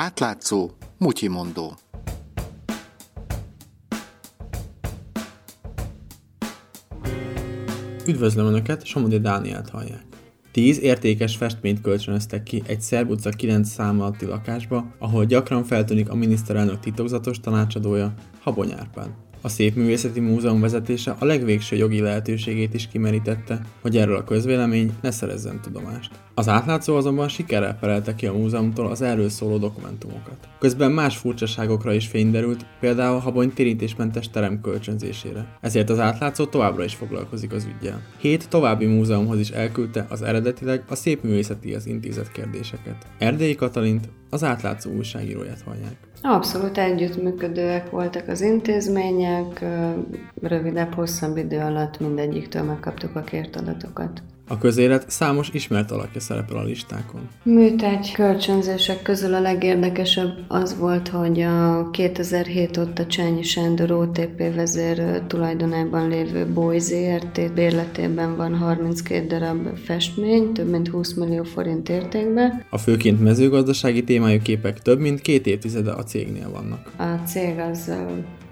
Átlátszó, mutyimondó. Üdvözlöm Önöket, Somodi Dánielt hallják. Tíz értékes festményt kölcsönöztek ki egy Szerb utca 9 szám alatti lakásba, ahol gyakran feltűnik a miniszterelnök titokzatos tanácsadója, Habony Árpád. A Szépművészeti Múzeum vezetése a legvégső jogi lehetőségét is kimerítette, hogy erről a közvélemény ne szerezzen tudomást. Az átlátszó azonban sikerrel perelte ki a múzeumtól az erről szóló dokumentumokat. Közben más furcsaságokra is fény derült, például Habony térítésmentes terem kölcsönzésére. Ezért az átlátszó továbbra is foglalkozik az ügyjel. Hét további múzeumhoz is elküldte az eredetileg a Szépművészeti az intézet kérdéseket. Erdélyi Katalint, az átlátszó újságíróját hallják. Abszolút együttműködőek voltak az intézmények, rövidebb, hosszabb idő alatt mindegyiktől megkaptuk a kért adatokat. A közélet számos ismert alakja szerepel a listákon. Műtárgy kölcsönzések közül a legérdekesebb az volt, hogy a 2007 óta Csányi Sándor OTP vezér tulajdonában lévő Boy ZRT bérletében van 32 darab festmény, több mint 20 millió forint értékben. A főként mezőgazdasági témájú képek több mint két évtizede a cégnél vannak. A cég az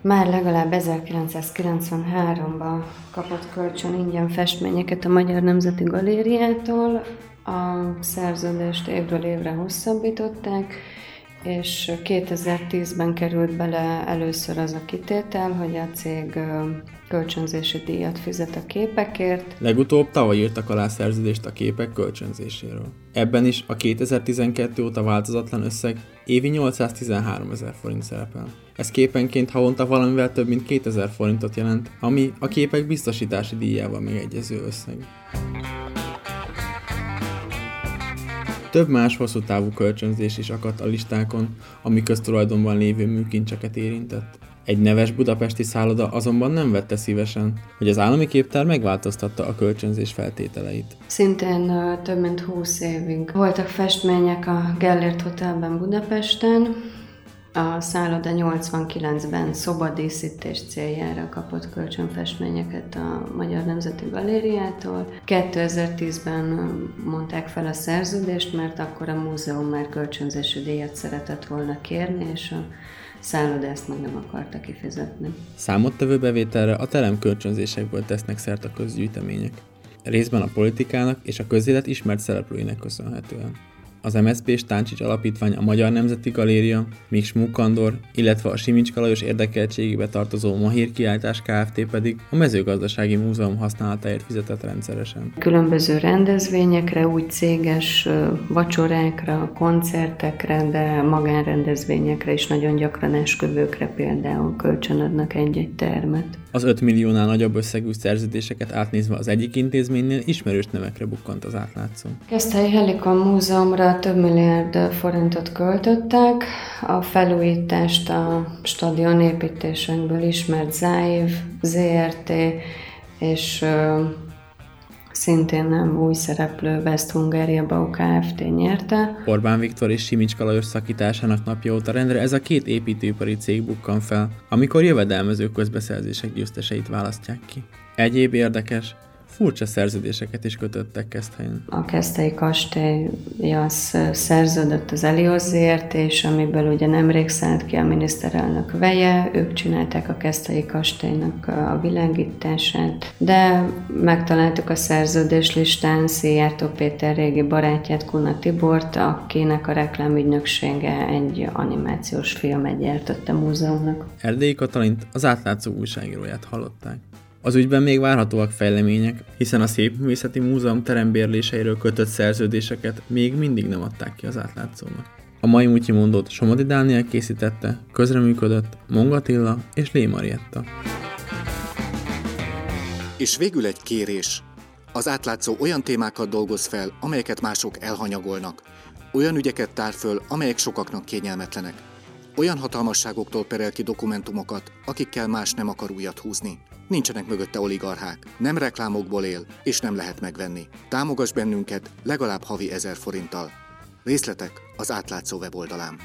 már legalább 1993-ban kapott kölcsön ingyen festményeket a Magyar Nemzeti Galériától. A szerződést évről évre hosszabbították, és 2010-ben került bele először az a kitétel, hogy a cég kölcsönzési díjat fizet a képekért. Legutóbb tavaly írtak alá szerződést a képek kölcsönzéséről. Ebben is a 2012 óta változatlan összeg évi 813 ezer forint szerepel. Ez képenként havonta valamivel több mint 2000 forintot jelent, ami a képek biztosítási díjával megegyező összeg. Több más hosszú távú kölcsönzés is akadt a listákon, ami köztulajdonban lévő műkincseket érintett. Egy neves budapesti szálloda azonban nem vette szívesen, hogy az állami képtár megváltoztatta a kölcsönzés feltételeit. Szintén több mint 20 évig voltak festmények a Gellért Hotelben Budapesten, a szálloda 89-ben szobadíszítés céljára kapott kölcsönfestményeket a Magyar Nemzeti Galériától. 2010-ben mondták fel a szerződést, mert akkor a múzeum már kölcsönzési díjat szeretett volna kérni, és a szálloda ezt meg nem akarta kifizetni. Számottevő bevételre a teremkölcsönzésekből tesznek szert a közgyűjtemények. Részben a politikának és a közélet ismert szereplőinek köszönhetően az MSZP Stáncsics Alapítvány, a Magyar Nemzeti Galéria, Miks Mukkandor, illetve a Simicska Lajos érdekeltségébe tartozó Mahír Kiáltás Kft. pedig a mezőgazdasági múzeum használatáért fizetett rendszeresen. Különböző rendezvényekre, úgy céges vacsorákra, koncertekre, de magánrendezvényekre is nagyon gyakran esküvőkre például kölcsönadnak egy-egy termet. Az 5 milliónál nagyobb összegű szerződéseket átnézve az egyik intézménynél ismerős nevekre bukkant az átlátszó. Keszthelyi Helikon Múzeumra több milliárd forintot költöttek. A felújítást a stadion építésekből ismert Záiv, ZRT és szintén nem új szereplő West Hungaria Bau Kft. nyerte. Orbán Viktor és Simicska Lajos szakításának napja óta rendre ez a két építőipari cég bukkan fel, amikor jövedelmező közbeszerzések győzteseit választják ki. Egyéb érdekes, furcsa szerződéseket is kötöttek Keszthelyen. A Keszthelyi kastély az szerződött az Eliozért, és amiből ugye nemrég szállt ki a miniszterelnök veje, ők csinálták a Keszthelyi kastélynak a világítását, de megtaláltuk a szerződés listán Szijjártó Péter régi barátját, Kuna Tibort, akinek a reklámügynöksége egy animációs filmet gyártott a múzeumnak. Erdélyi Katalint az átlátszó újságíróját hallották. Az ügyben még várhatóak fejlemények, hiszen a Szépművészeti Múzeum terembérléseiről kötött szerződéseket még mindig nem adták ki az átlátszónak. A mai Mutyi mondót Somodi Dániel készítette, közreműködött Mongatilla és Lé Marietta. És végül egy kérés. Az átlátszó olyan témákat dolgoz fel, amelyeket mások elhanyagolnak. Olyan ügyeket tár föl, amelyek sokaknak kényelmetlenek. Olyan hatalmasságoktól perel ki dokumentumokat, akikkel más nem akar újat húzni. Nincsenek mögötte oligarchák, nem reklámokból él, és nem lehet megvenni. Támogass bennünket legalább havi ezer forinttal. Részletek az átlátszó weboldalán.